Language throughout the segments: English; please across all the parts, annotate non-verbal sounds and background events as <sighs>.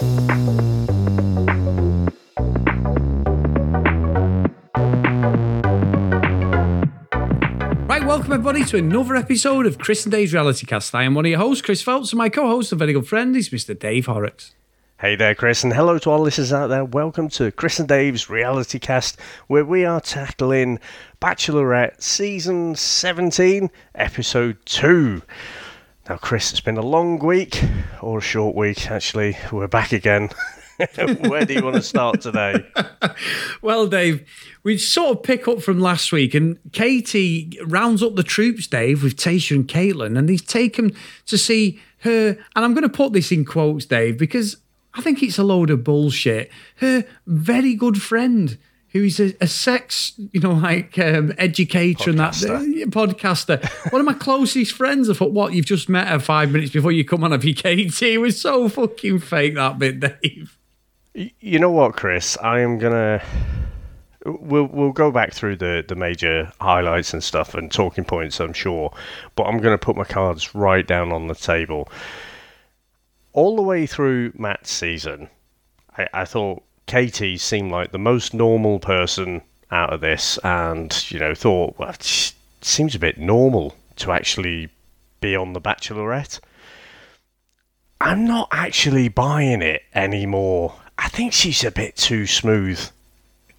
Right, welcome everybody to another episode of Chris and Dave's Reality Cast. I am one of your hosts, Chris Phelps, and my co-host, a very good friend, is Mr. Dave Horrocks. Hey there, Chris, and hello to all listeners out there. Welcome to Chris and Dave's Reality Cast, where we are tackling Bachelorette Season 17, Episode 2. Now, Chris, it's been a long week, or a short week, actually. We're back again. <laughs> where do you want to start today? <laughs> Well, Dave, we sort of pick up from last week, and Katie rounds up the troops, Dave, with Tayshia and Kaitlyn, and he's taken to see her. And I'm going to put this in quotes, Dave, because I think it's a load of bullshit. Her very good friend, who is a, a sex, you know, like um, educator and that Podcaster. podcaster. One of my closest friends. I thought, what? You've just met her five minutes before you come on your Katie. It was so fucking fake that bit, Dave. You know what, Chris? I am gonna. We'll we'll go back through the the major highlights and stuff and talking points, I'm sure. But I'm gonna put my cards right down on the table. All the way through Matt's season, I, I thought Katie seemed like the most normal person out of this, and you know thought, well, it seems a bit normal to actually be on the Bachelorette. I'm not actually buying it anymore. I think she's a bit too smooth.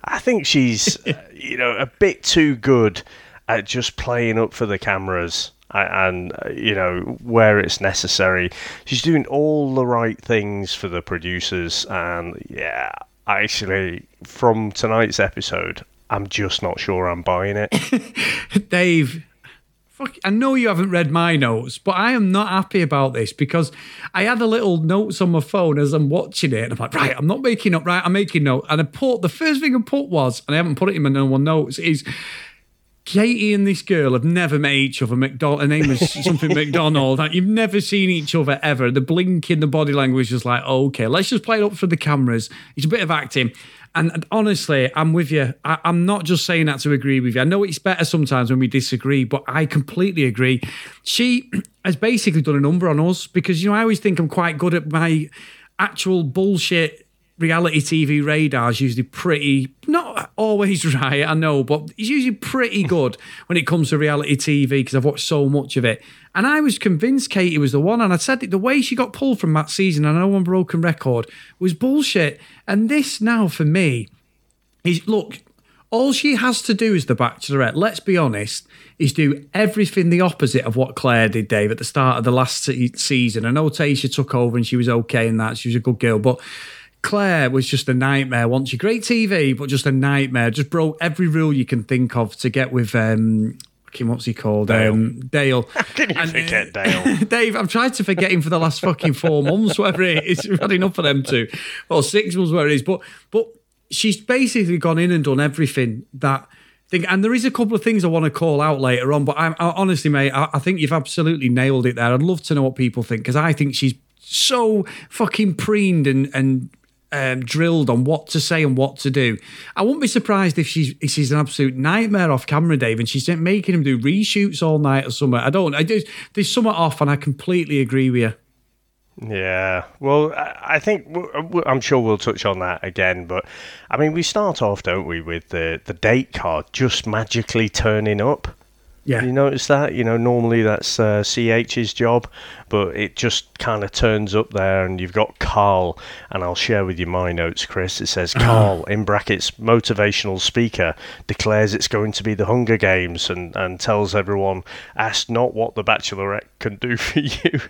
I think she's, <laughs> uh, you know, a bit too good at just playing up for the cameras a- and, uh, you know, where it's necessary. She's doing all the right things for the producers. And yeah, actually, from tonight's episode, I'm just not sure I'm buying it. <laughs> Dave, fuck, I know you haven't read my notes, but I am not happy about this because I had a little notes on my phone as I'm watching it, and I'm like, right, I'm not making up, right, I'm making note. And I put the first thing I put was, and I haven't put it in my normal notes, is Katie and this girl have never met each other. McDonald, her name is <laughs> something McDonald. Like, you've never seen each other ever. The blink in the body language is like, okay, let's just play it up for the cameras. It's a bit of acting. And, and honestly, I'm with you. I, I'm not just saying that to agree with you. I know it's better sometimes when we disagree, but I completely agree. She <clears throat> has basically done a number on us because, you know, I always think I'm quite good at my actual bullshit reality TV radar is usually pretty, not always <laughs> right, I know, but it's usually pretty good when it comes to reality TV because I've watched so much of it. And I was convinced Katie was the one. And I said that the way she got pulled from that season, and I know on broken record, was bullshit. And this now for me is look, all she has to do is the Bachelorette, let's be honest, is do everything the opposite of what Clare did, Dave, at the start of the last season. I know Tayshia took over and she was okay in that. She was a good girl, but Clare was just a nightmare. Once you great TV, but just a nightmare. Just broke every rule you can think of to get with um what's he called? Dale. Um Dale. <laughs> You And, uh, forget Dale? <laughs> Dave, I've tried to forget him for the last fucking four months, whatever it is. We've had enough of them two. Well, six months, where it is. But but she's basically gone in and done everything that thing. And there is a couple of things I want to call out later on. But I'm I, honestly, mate, I, I think you've absolutely nailed it there. I'd love to know what people think because I think she's so fucking preened and and um, drilled on what to say and what to do. I wouldn't be surprised if she's if she's an absolute nightmare off camera, Dave, and she's making him do reshoots all night or something. I don't. I do. There's something off, and I completely agree with you. Yeah, well, I think I'm sure we'll touch on that again, but I mean, we start off, don't we, with the the date card just magically turning up. Yeah. You notice that? You know, normally that's uh, CH's job, but it just kind of turns up there, and you've got Karl, and I'll share with you my notes, Chris. It says Karl in brackets motivational speaker declares it's going to be the Hunger Games, and and tells everyone, ask not what the Bachelorette can do <laughs> for you,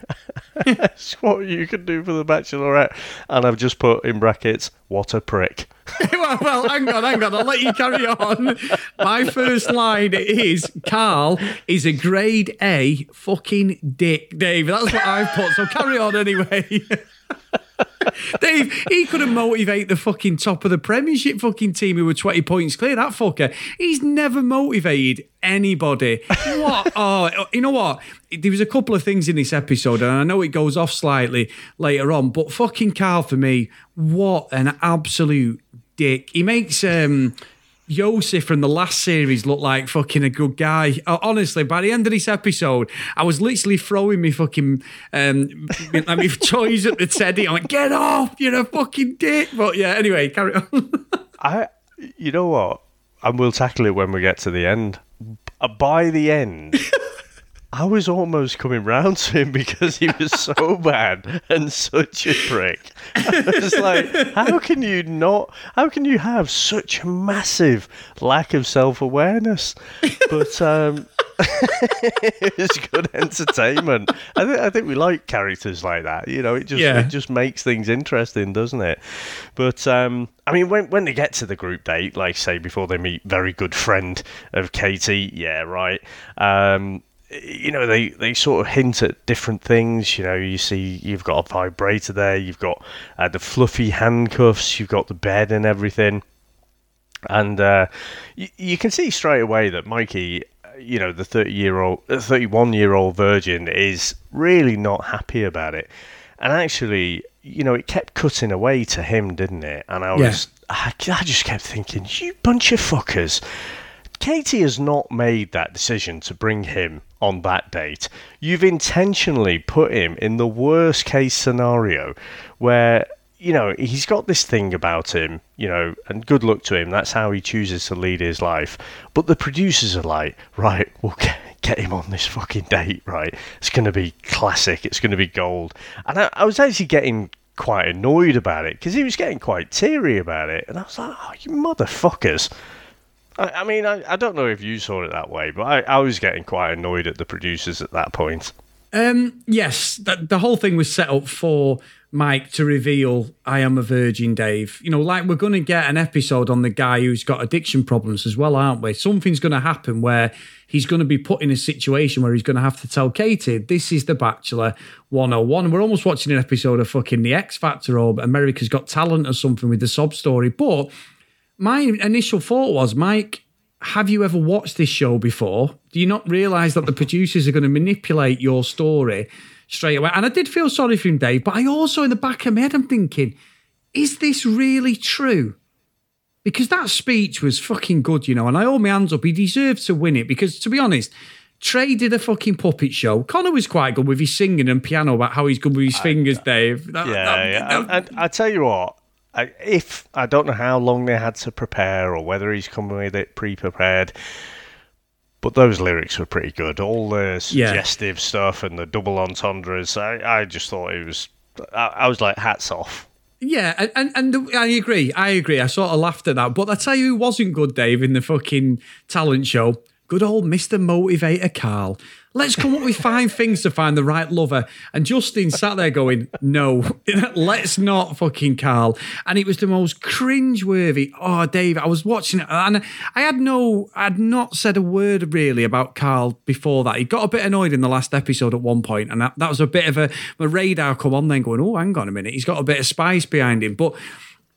<laughs> ask what you can do for the Bachelorette, and I've just put in brackets, what a prick. <laughs> well, well, hang on, hang on. I'll let you carry on. My first line is Karl is a grade A fucking dick, Dave. That's what I've put. So carry on anyway. <laughs> Dave, he couldn't motivate the fucking top of the Premiership fucking team who were 20 points clear. That fucker. He's never motivated anybody. What? <laughs> Oh, you know what? There was a couple of things in this episode, and I know it goes off slightly later on, but fucking Karl for me, what an absolute dick. He makes um Yosef from the last series look like fucking a good guy. Honestly, by the end of this episode, I was literally throwing me fucking um, <laughs> like my toys at the teddy. I'm like, get off, you're a fucking dick. But yeah, anyway, carry on. <laughs> I, you know what? And we'll tackle it when we get to the end. By the end, <laughs> I was almost coming round to him because he was so <laughs> bad and such a prick. I was <laughs> like, how can you not? How can you have such a massive lack of self awareness? But um, <laughs> it was good entertainment. I think I think we like characters like that. You know, it just Yeah. it just makes things interesting, doesn't it? But um, I mean, when when they get to the group date, like say before they meet, very good friend of Katie, yeah, right. Um, you know, they, they sort of hint at different things. You know, you see, you've got a vibrator there, you've got uh, the fluffy handcuffs, you've got the bed and everything and uh, you, you can see straight away that Mikey, you know, the thirty-year-old, thirty-one-year-old virgin, is really not happy about it. And actually, you know, it kept cutting away to him, didn't it? And I was, I, I just kept thinking, you bunch of fuckers. Katie has not made that decision to bring him on that date. You've intentionally put him in the worst case scenario where, you know, he's got this thing about him, you know, and good luck to him. That's how he chooses to lead his life. But the producers are like, right, we'll get, get him on this fucking date, right? It's going to be classic. It's going to be gold. And I, I was actually getting quite annoyed about it because he was getting quite teary about it. And I was like, oh, you motherfuckers. I, I mean, I, I don't know if you saw it that way, but I, I was getting quite annoyed at the producers at that point. Um, yes, the, the whole thing was set up for Mike to reveal I am a virgin, Dave. You know, like we're going to get an episode on the guy who's got addiction problems as well, aren't we? Something's going to happen where he's going to be put in a situation where he's going to have to tell Katie, this is The Bachelor 101. And we're almost watching an episode of fucking The X Factor or America's Got Talent or something with the sob story. But my initial thought was, Mike, have you ever watched this show before? Do you not realize that the producers are going to manipulate your story straight away? And I did feel sorry for him, Dave, but I also, in the back of my head, I'm thinking, is this really true? Because that speech was fucking good, you know, and I hold my hands up. He deserved to win it because, to be honest, Trey did a fucking puppet show. Connor was quite good with his singing and piano about how he's good with his fingers, Dave. That- Yeah, that- yeah. that- and I tell you what, I, if I don't know how long they had to prepare or whether he's coming with it pre-prepared, but those lyrics were pretty good. All the suggestive stuff and the double entendres. I, I just thought it was. I, I was like, hats off. Yeah, and, and and I agree. I agree. I sort of laughed at that. But I tell you who wasn't good, Dave, in the fucking talent show? Good old Mr. Motivator Karl. Let's come up with five things to find the right lover. And Justin sat there going, No, <laughs> let's not fucking Karl. And it was the most cringe-worthy. Oh, Dave, I was watching it and I had no, I had not said a word really about Karl before that. He got a bit annoyed in the last episode at one point, and that, that was a bit of a, a radar come on then going, Oh, hang on a minute. He's got a bit of spice behind him. But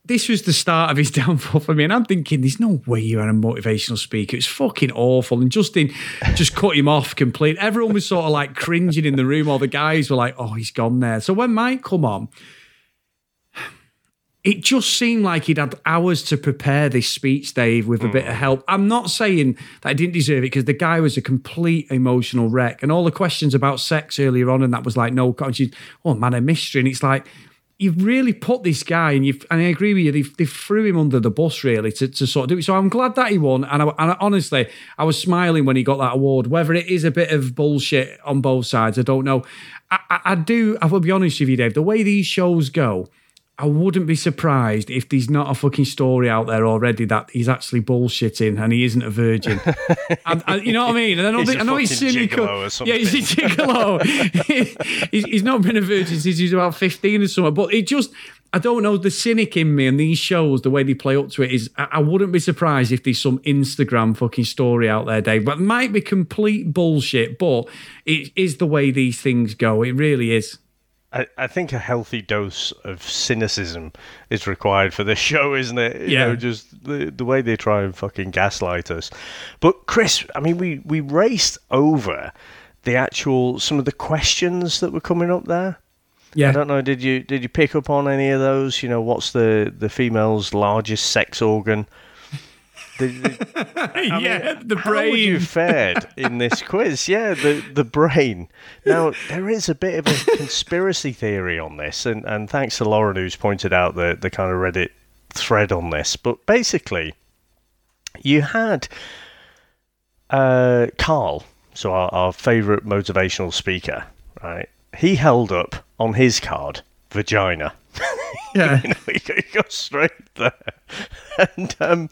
this was the start of his <laughs> downfall for me. And I'm thinking, there's no way you're a motivational speaker. It's fucking awful. And Justin just cut him off complete. Everyone was sort of like cringing in the room. All the guys were like, oh, he's gone there. So when Mike come on, it just seemed like he'd had hours to prepare this speech, Dave, with a bit of hmm. help. I'm not saying that I didn't deserve it because the guy was a complete emotional wreck. And all the questions about sex earlier on, and that was like, no, she's, oh man, a mystery. And it's like, you've really put this guy, and you've, and I agree with you, they, they threw him under the bus really to, to sort of do it. So I'm glad that he won. And, I, and I, honestly, I was smiling when he got that award. Whether it is a bit of bullshit on both sides, I don't know. I, I, I do, I will be honest with you, Dave, the way these shows go, I wouldn't be surprised if there's not a fucking story out there already that he's actually bullshitting and he isn't a virgin. <laughs> and, and you know what I mean? And I know, He's a I know he's cynical. Yeah, he's a gigolo. <laughs> he's, he's not been a virgin since he was about 15 or something. But it just, I don't know, the cynic in me and these shows, the way they play up to it is, I, I wouldn't be surprised if there's some Instagram fucking story out there, Dave. But it might be complete bullshit, but it is the way these things go. It really is. I, I think a healthy dose of cynicism is required for this <laughs> show, isn't it? You Yeah. know, just the the way they try and fucking gaslight us. But Chris, I mean, we we raced over the actual some of the questions that were coming up there. Yeah. I don't know. Did you did you pick up on any of those? You know, what's the the female's largest sex organ? The, the, <laughs> I yeah, mean, the How would you brain. fared in this quiz? Yeah, the the brain. Now there is a bit of a conspiracy theory on this, and, and thanks to Lauren who's pointed out the the kind of Reddit thread on this. But basically, you had uh, Karl, so our, our favourite motivational speaker, right? He held up on his card vagina. <laughs> Yeah. you know, <laughs> you go, you go straight there. <laughs> And um,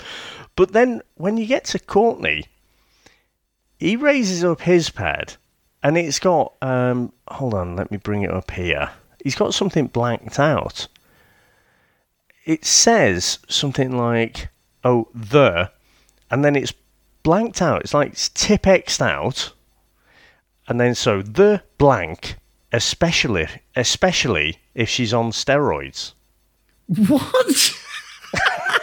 but then when you get to Courtney, he raises up his pad, and it's got um, hold on, let me bring it up here. He's got something blanked out. It says something like, "Oh, the," and then it's blanked out. It's like it's tip xed out, and then so the blank, especially especially if she's on steroids. What? <laughs>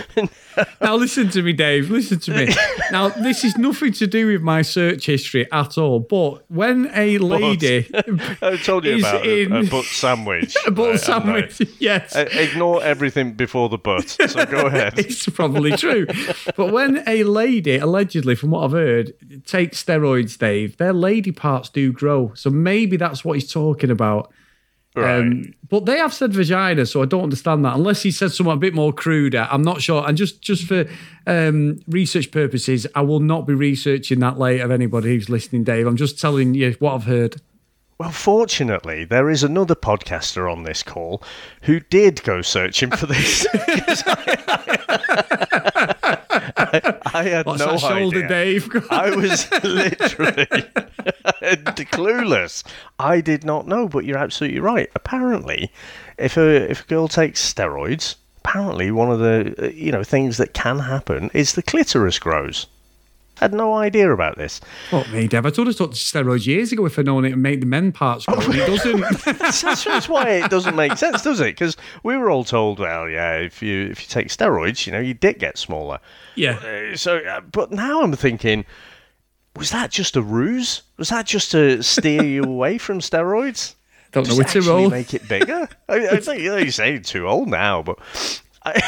<laughs> now listen to me, Dave. Listen to me. Now this is nothing to do with my search history at all. But when a lady <laughs> I told you is about a, a butt sandwich. <laughs> a butt right, sandwich, yes, Uh, Ignore everything before the butt. So go ahead. it's probably true. but when a lady, allegedly, from what I've heard, takes steroids, Dave, their lady parts do grow. So maybe that's what he's talking about. Right. Um, but they have said vagina, so I don't understand that. Unless he said something a bit more cruder, I'm not sure. And just just for um, research purposes, I will not be researching that later. Of anybody who's listening, Dave, I'm just telling you what I've heard. Well, fortunately, there is another podcaster on this call who did go searching for this. <laughs> <laughs> I, I had What's no that shoulder, idea. Dave? I was <laughs> literally <laughs> clueless. I did not know, but you're absolutely right. Apparently, if a if a girl takes steroids, apparently one of the you know things that can happen is the clitoris grows. Had no idea about this. Fuck me, Dave. I told us about steroids years ago if I'd known it and made the men parts grow. it doesn't. that's, <laughs> that's, that's why it doesn't make sense, does it? Because we were all told, well, yeah, if you if you take steroids, you know, your dick gets smaller. yeah. Uh, so, uh, but now I'm thinking, was that just a ruse? Was that just to steer you <laughs> away from steroids? Don't know Does where it to actually roll. make it bigger? I, I think you know, you're saying too old now, but. I,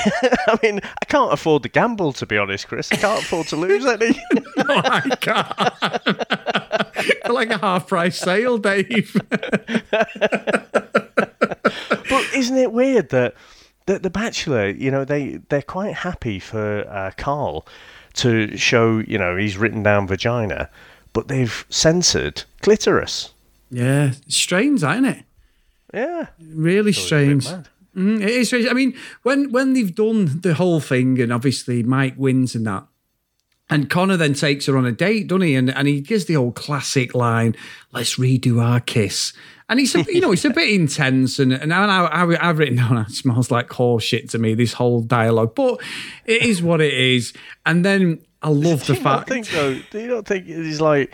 <laughs> I mean, I can't afford to gamble, to be honest, Chris. I can't afford to lose any. No, I can't. like a half price sale, Dave. But isn't it weird that that the Bachelor, you know, they they're quite happy for uh, Karl to show, you know, he's written down vagina, but they've censored clitoris. yeah, strange, isn't it? Yeah, Really strange. Mm, it is strange. I mean, when when they've done the whole thing, and obviously Mike wins and that, and Connor then takes her on a date, doesn't he? And and he gives the old classic line, "Let's redo our kiss." And it's a, you know it's a bit intense, and and I, I, I've written down <laughs> it smells like horse shit to me. This whole dialogue, but it is what it is. And then I love the Do you not fact. think though? Do you not think he's like?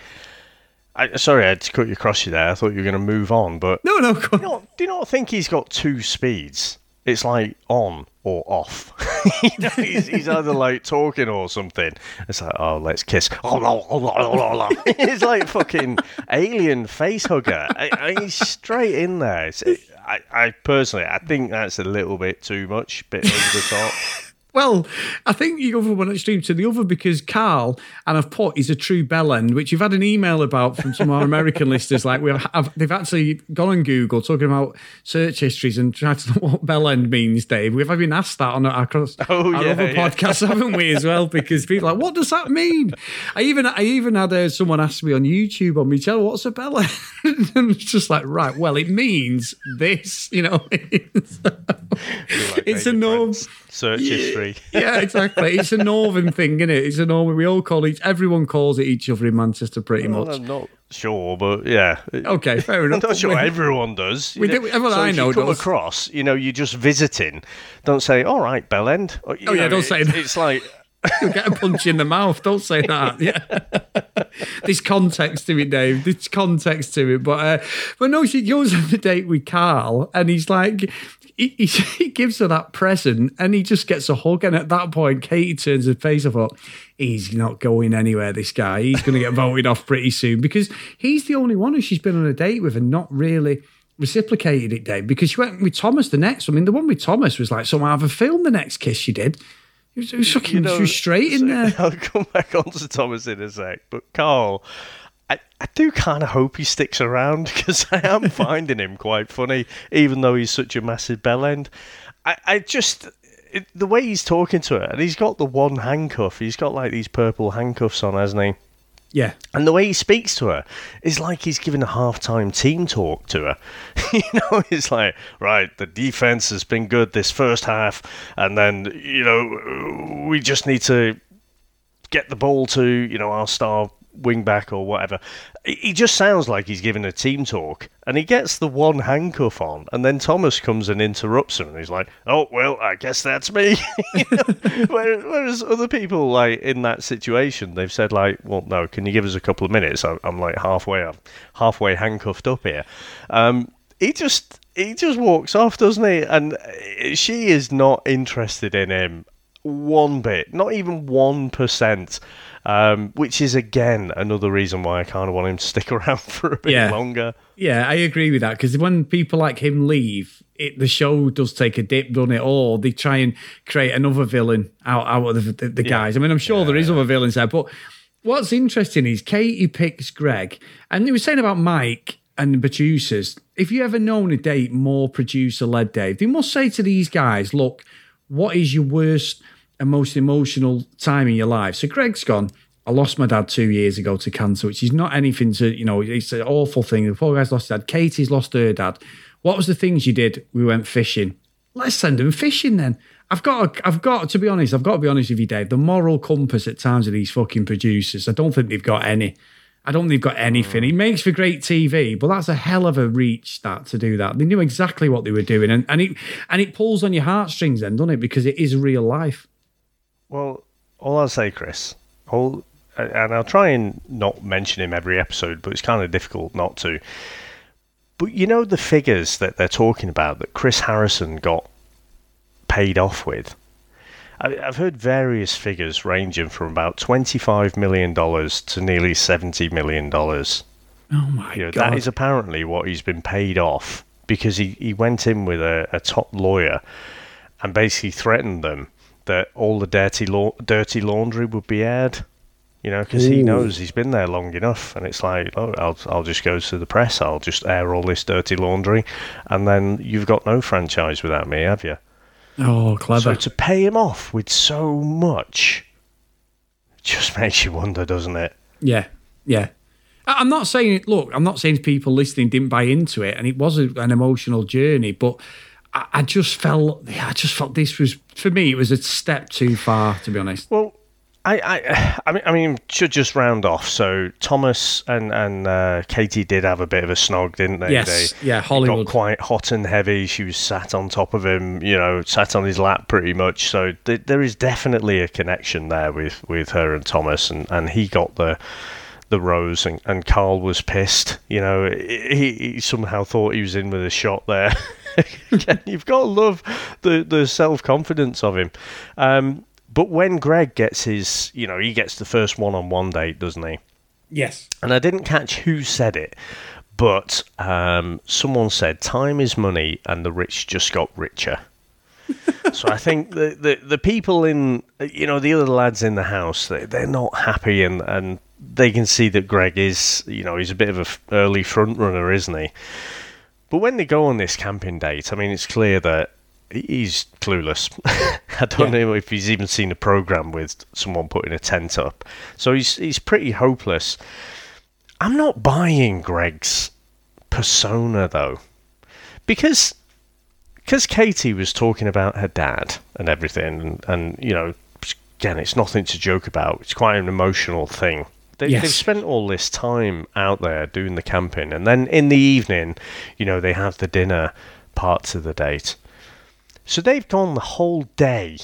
I, sorry, I had to cut you across you there. I thought you were going to move on, but no, no, do you, not, do you not think he's got two speeds? It's like on or off. <laughs> you know, he's, he's either <laughs> like talking or something. It's like, oh, let's kiss. Oh, no, oh, no, oh, no, no. It's like fucking alien face hugger. I, I, he's straight in there. It's, I, I personally, I think that's a little bit too much, bit over the top. <laughs> Well, I think you go from one extreme to the other because Karl, and I've put, is a true bell end, which you've had an email about from some of our American <laughs> listeners. Like we've, they've actually gone on Google talking about search histories and tried to know <laughs> what bell end means, Dave. We've even asked that on our, across <laughs> Oh, our yeah, other yeah. podcasts, haven't we, as well? Because people are like, what does that mean? I even I even had uh, someone ask me on YouTube on me, tell what's a bell end? and it's just like, right, well, it means this, you know. Like It's a norm. Friends Search history. <laughs> yeah, exactly. It's a northern thing, isn't it? It's a northern. We all call each. Everyone calls it each other in Manchester, pretty Well, much. I'm not sure, but yeah. Okay, fair <laughs> enough. I'm not sure We- everyone does. we know. do- everyone so I know you come does. across, you know, you're just visiting. Don't say, "All right, bell end." Or, Oh, yeah, don't it- say that. It's like, <laughs> You'll get a punch in the mouth. Don't say that. Yeah. There's context to it, Dave. There's context to it. But uh, but no, she goes on the date with Karl, and he's like. He, he, <laughs> he gives her that present and he just gets a hug. And at that point, Katie turns her face. I thought, he's not going anywhere, this guy. He's going to get <laughs> voted off pretty soon because he's the only one who she's been on a date with and not really reciprocated it, Dave, because she went with Thomas the next. I mean, the one with Thomas was like some out of a film. The next kiss she did, it was, it was fucking You know, straight in so- there. <laughs> I'll come back onto Thomas in a sec, but Karl, I, I do kind of hope he sticks around <laughs> because I am <laughs> finding him quite funny, even though he's such a massive bell end. I, I just. It, the way he's talking to her, and he's got the one handcuff. He's got like these purple handcuffs on, hasn't he? Yeah, And the way he speaks to her is like he's giving a halftime team talk to her. <laughs> you know, it's like, right, the defense has been good this first half, and then, you know, we just need to get the ball to, you know, our star wing back or whatever. He just sounds like he's giving a team talk, and he gets the one handcuff on, and then Thomas comes and interrupts him, and he's like, "Oh well, I guess that's me." <laughs> Whereas other people, like in that situation, they've said like, "Well, no, can you give us a couple of minutes? I'm, I'm like halfway, I'm halfway handcuffed up here." Um, he just he just walks off, doesn't he? And uh, she is not interested in him one bit, not even one percent. Um, which is again another reason why I kind of want him to stick <laughs> around for a bit Yeah. longer. yeah, I agree with that because when people like him leave, it, the show does take a dip, doesn't it? Or they try and create another villain out, out of the, the, the guys. I mean, I'm sure there is other villains there, but what's interesting is Katie picks Greg, and they were saying about Mike and the producers. If you ever known a date more producer led, Dave, they must say to these guys, look, what is your worst most emotional time in your life? So Greg's gone. I lost my dad two years ago to cancer, which is not anything to, you know, it's an awful thing. The poor guy's lost his dad. Katie's lost her dad. What was the things you did? We went fishing. Let's send them fishing then. I've got, to, I've got to be honest. I've got to be honest with you, Dave. The moral compass at times of these fucking producers, I don't think they've got any. I don't think they've got anything. It makes for great TV, but that's a hell of a reach that to do that. They knew exactly what they were doing, and, and it and it pulls on your heartstrings, then, doesn't it? Because it is real life. Well, all I'll say, Chris, all, and I'll try and not mention him every episode, but it's kind of difficult not to. But you know the figures that they're talking about that Chris Harrison got paid off with? I- I've heard various figures ranging from about $25 million to nearly $70 million. Oh my You know, god! that is apparently what he's been paid off because he, he went in with a, a top lawyer and basically threatened them that all the dirty lau- dirty laundry would be aired. You know, because he knows he's been there long enough, and it's like, oh, I'll I'll just go to the press, I'll just air all this dirty laundry, and then you've got no franchise without me, have you? oh, clever. So to pay him off with so much, just <laughs> makes you wonder, doesn't it? Yeah, yeah. I- I'm not saying look. I'm not saying people listening didn't buy into it, and it was an emotional journey. But I, I just felt, yeah, I just felt this was for me. It was a step too far, to be honest. Well, I, I, I mean, I mean, should just round off. So Thomas and and uh, Katie did have a bit of a snog, didn't they? Yes, they, yeah, Hollywood. got quite hot and heavy. She was sat on top of him, you know, sat on his lap pretty much. So th- there is definitely a connection there with with her and Thomas, and and he got the. The rose and, and Karl was pissed. You know, he, he somehow thought he was in with a shot there. <laughs> <laughs> Again, you've got to love the the self confidence of him. Um, but when Greg gets his, you know, he gets the first one on one date, doesn't he? Yes. And I didn't catch who said it, but um, someone said, "Time is money, and the rich just got richer." <laughs> so I think the, the the people in, you know, the other lads in the house, they, they're not happy, and and they can see that Greg is, you know, he's a bit of a f- early front runner, isn't he? But when they go on this camping date, I mean, it's clear that he's clueless. <laughs> I don't know if he's even seen a program with someone putting a tent up. So he's he's pretty hopeless. I'm not buying Greg's persona though, because because Katie was talking about her dad and everything, and, and you know, again, it's nothing to joke about. It's quite an emotional thing. They, Yes. They've spent all this time out there doing the camping, and then in the evening, you know, they have the dinner parts of the date. So they've gone the whole day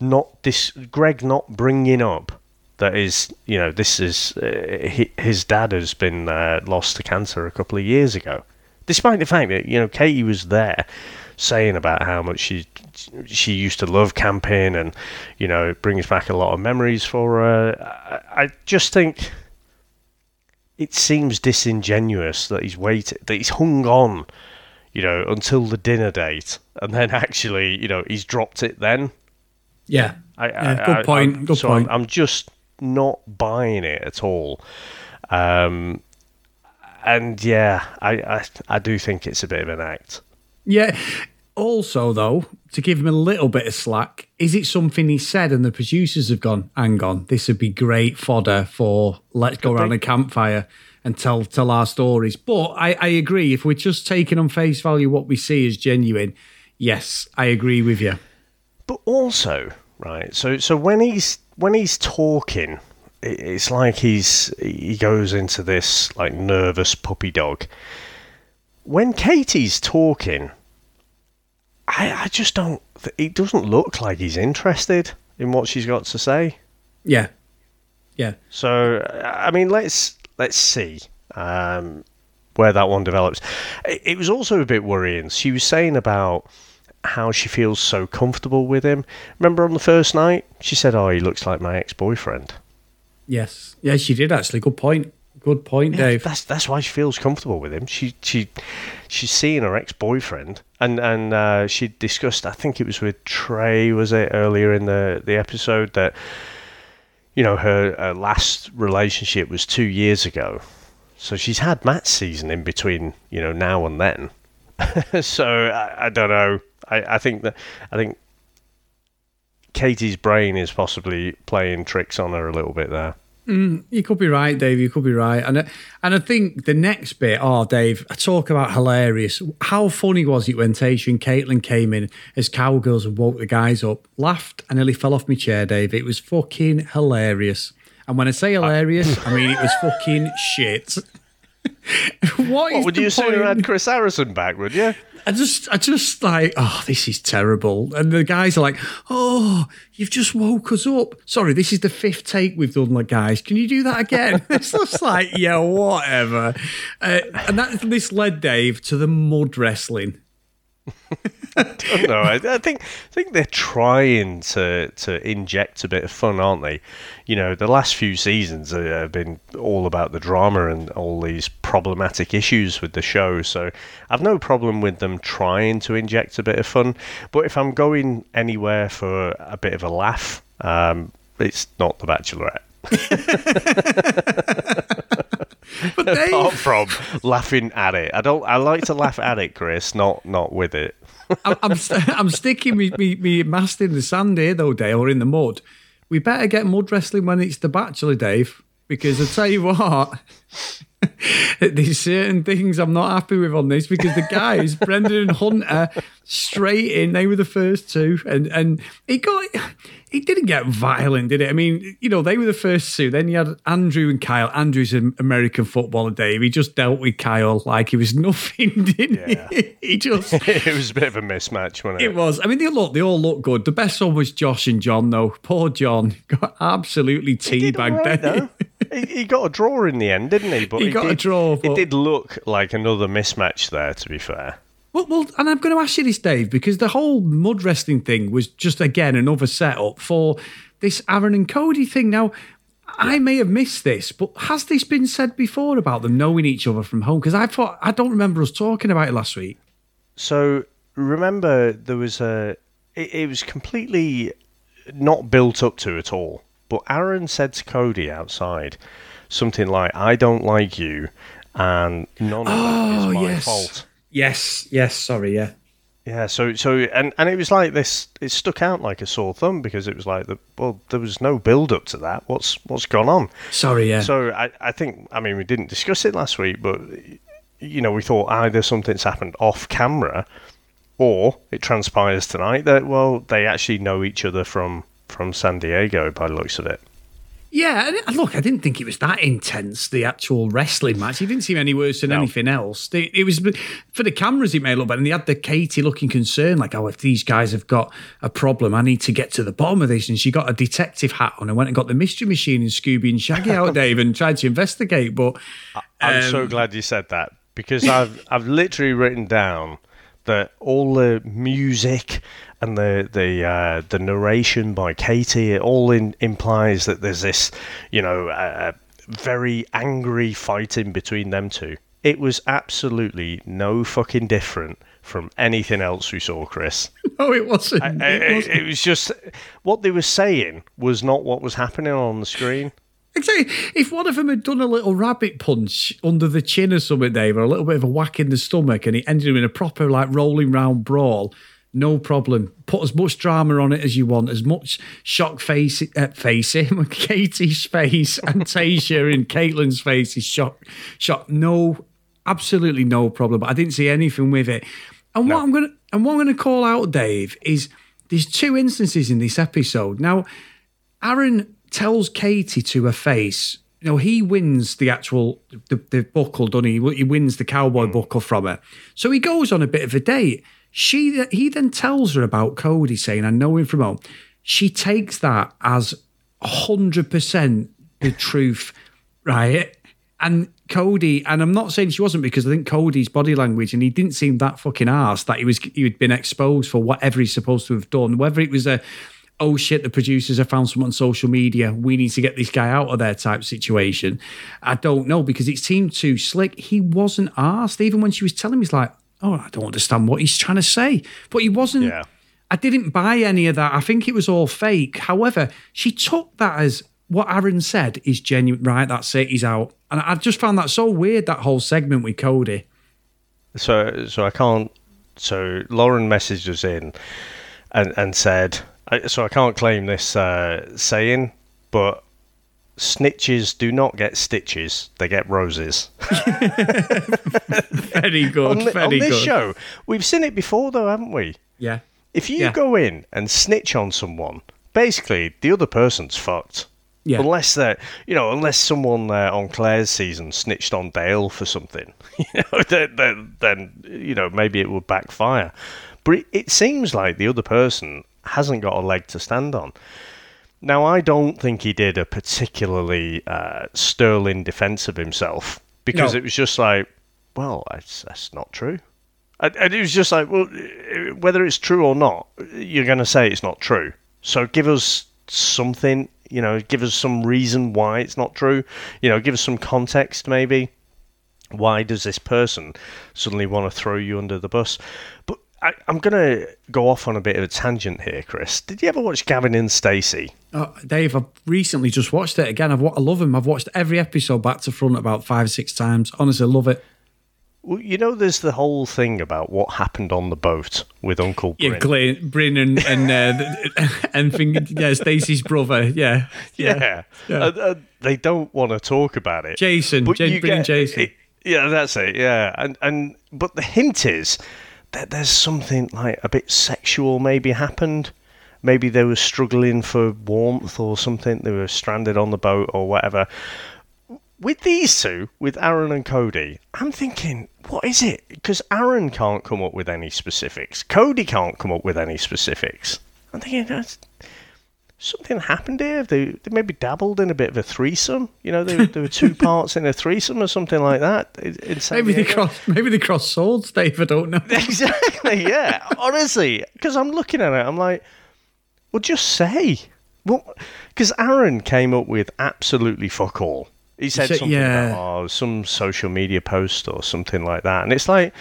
not this Greg not bringing up that is you know this is uh, hi- his dad has been uh, lost to cancer a couple of years ago despite the fact that you know Katie was there saying about how much she she used to love camping and you know it brings back a lot of memories for her I, I just think it seems disingenuous that he's waited, that he's hung on, you know, until the dinner date, and then <laughs> actually, you know, he's dropped it then. Yeah. I, Yeah, I- good I- point, I'm- good so I'm- I'm, just not buying it at all. Um, and yeah, I, I I do think it's a bit of an act. Yeah. Also, though, to give him a little bit of slack, is it something he said and the producers have gone, hang on, this would be great fodder for let's go around be. a campfire and tell tell our stories. But I, I agree, if we're just taking on face value what we see as genuine, yes, I agree with you. But also, right? So so when he's when he's talking, it's like he's he goes into this like nervous puppy dog. When Katie's talking, I I just don't. It doesn't look like he's interested in what she's got to say. Yeah. Yeah. So I mean, let's let's see um, where that one develops. It, it was also a bit worrying. She was saying about how she feels so comfortable with him. Remember on the first night, she said, "Oh, he looks like my ex-boyfriend." Yes. Yeah, she did actually. Good point. Good point, Yeah, Dave. That's that's why she feels comfortable with him. She she she's seeing her ex-boyfriend, and and uh, she discussed. I think it was with Trey. Was it earlier in the the episode that you know her, her last relationship was two years ago, so she's had Matt's season in between. You know now and then. <laughs> so I, I don't know. I, I think that I think Katie's brain is possibly playing tricks on her a little bit there. Mm, you could be right, Dave. You could be right, and I- and I think the next bit. Oh, Dave, I talk about hilarious. How funny was it when Tayshia and Kaitlyn came in as cowgirls and woke the guys up? Laughed and nearly fell off my chair, Dave. It was fucking hilarious. And when I say hilarious, I mean it was fucking shit. <laughs> what is Would you sooner point? had Chris Harrison back? Would you? I just, I just like, oh, this is terrible. And the guys are like, oh, you've just woke us up. Sorry, this is the fifth take we've done, like, guys. Can you do that again? <laughs> it's just like, yeah, whatever. Uh, and that this led Dave to the mud wrestling. Don't know. I, I think I think they're trying to to inject a bit of fun, aren't they? You know, the last few seasons have been all about the drama and all these problematic issues with the show. So I've no problem with them trying to inject a bit of fun. But if I'm going anywhere for a bit of a laugh, um, it's not The Bachelorette. <laughs> But Dave, <laughs> Apart from laughing at it, I don't. I like to laugh at it, Chris, not not with it. I'm, I'm, <laughs> st- I'm sticking me, me, me mast in the sand here, though, Dave, or in the mud. We better get mud wrestling when it's the Bachelor, Dave, because I tell you what, <laughs> there's certain things I'm not happy with on this because the guys, <laughs> Brendan and Hunter, straight in, they were the first two, and and it got. It didn't get violent, did it? I mean, you know, they were the first two. Then you had Andrew and Kyle. Andrew's an American footballer, Dave. He just dealt with Kyle like he was <laughs> nothing, didn't Yeah. he? He just it was a bit of a mismatch, wasn't it? it was. I mean, they look. They all look good. The best one was Josh and John, though. Poor John got absolutely teabagged. alright, there. He, he got a draw in the end, didn't he? But He got a draw, but- It did look like another mismatch there. To be fair, Well, well, and I'm going to ask you this, Dave, because the whole mud wrestling thing was just again another setup for this Aaron and Cody thing. Now, I may have missed this, but has this been said before about them knowing each other from home? Because I thought I don't remember us talking about it last week. so remember there was a. It, it was completely not built up to at all. But Aaron said to Cody outside something like, "I don't like you, and none of Oh, is my yes. fault." Yes, yes. Sorry, yeah. Yeah, so so and and it was like this. It stuck out like a sore thumb because it was like the well, there was no build up to that. What's what's gone on? Sorry, yeah. So I, I think I mean we didn't discuss it last week, but you know we thought either something's happened off camera, or it transpires tonight that well they actually know each other from from San Diego by the looks of it. Yeah, look, I didn't think it was that intense. The actual wrestling match, it didn't seem any worse than No. anything else. It, it was for the cameras, it made look better. And they had the Katie looking concerned, like, "Oh, if these guys have got a problem, I need to get to the bottom of this." And she got a detective hat on and went and got the mystery machine and Scooby and Shaggy out, <laughs> Dave, and tried to investigate. But I'm Um, so glad you said that because I've I've literally written down that all the music and the the uh, the narration by Katie it all in, implies that there's this you know uh, very angry fighting between them two. It was absolutely no fucking different from anything else we saw, Chris. <laughs> No, it wasn't. I- it wasn't. it was just what they were saying was not what was happening on the screen. Exactly. If one of them had done a little rabbit punch under the chin or something, Dave, or a little bit of a whack in the stomach, and it ended up in a proper like rolling round brawl, no problem. Put as much drama on it as you want, as much shock face, uh, facing <laughs> Katie's face and Tayshia and Kaitlyn's face is shock, shock. No, absolutely no problem. But I didn't see anything with it. And what I'm gonna and what I'm gonna call out, Dave, is there's two instances in this episode. Now, Aaron tells Katie to her face, you know, he wins the actual the, the buckle, doesn't he? He wins the cowboy buckle from her. So he goes on a bit of a date. She he then tells her about Cody, saying, "I know him from home." She takes that as hundred percent the truth, right? And Cody, and I'm not saying she wasn't because I think Cody's body language, and he didn't seem that fucking arse that he was he had been exposed for whatever he's supposed to have done. Whether it was a oh shit, the producers have found someone on social media, we need to get this guy out of there type situation. I don't know because it seemed too slick. He wasn't asked, even when she was telling me, he's like, oh, I don't understand what he's trying to say. But he wasn't. Yeah. I didn't buy any of that. I think it was all fake. However, she took that as what Aaron said is genuine. Right, that's it. He's out. And I just found that so weird, that whole segment with Cody. So, so I can't. So Lauren messaged us in and and said, I- so I can't claim this uh, saying, but snitches do not get stitches; they get roses. <laughs> Very good. on, very on this good. show, we've seen it before, though, haven't we? Yeah. If you Yeah. go in and snitch on someone, basically the other person's fucked. Yeah. Unless they you know, unless someone uh, on Clare's season snitched on Dale for something, <laughs> you know, then, then, then you know maybe it would backfire. But it, it seems like the other person hasn't got a leg to stand on. Now, I don't think he did a particularly uh, sterling defence of himself because No. it was just like, well, that's, that's not true. And, it was just like, well, whether it's true or not, you're going to say it's not true. So give us something, you know, give us some reason why it's not true. You know, give us some context, maybe. Why does this person suddenly want to throw you under the bus? But I, I'm going to go off on a bit of a tangent here, Chris. Did you ever watch Gavin and Stacey? Oh, Dave, I've recently just watched it again. I've I love him. I've watched every episode back to front about five, or six times. Honestly, I love it. Well, you know, there's the whole thing about what happened on the boat with Uncle Bryn. Yeah, Glenn, Bryn and <laughs> and uh, and thing, yeah, Stacey's brother. Yeah, yeah, Yeah. And, uh, they don't want to talk about it. Jason, you Bryn and get- Jason. it- yeah, that's it. Yeah, and and but the hint is that there's something like a bit sexual maybe happened. Maybe they were struggling for warmth or something. They were stranded on the boat or whatever. With these two, with Aaron and Cody, I'm thinking, what is it? Because Aaron can't come up with any specifics. Cody can't come up with any specifics. I'm thinking, that's, something happened here. They, they maybe dabbled in a bit of a threesome. You know, there, there were two <laughs> parts in a threesome or something like that. Maybe they cross. Maybe they cross swords, Dave. I don't know. <laughs> Exactly, yeah. Honestly, because I'm looking at it, I'm like, well, just say. Well, because Aaron came up with absolutely fuck all. He said said- something yeah. about oh, some social media post or something like that, and it's like,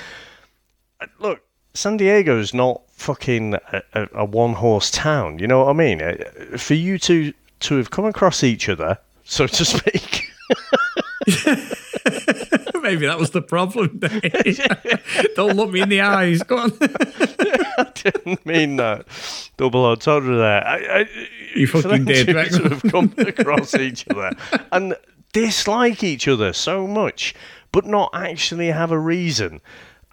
look, San Diego's not fucking a, a, a one horse town. You know what I mean? Uh, For you two to have come across each other, so to speak. <laughs> <laughs> maybe that was the problem. <laughs> Don't look me in the eyes. Go on. I didn't mean that. Double entendre there. I, I, You fucking did, two right? To have come across each other and dislike each other so much, but not actually have a reason.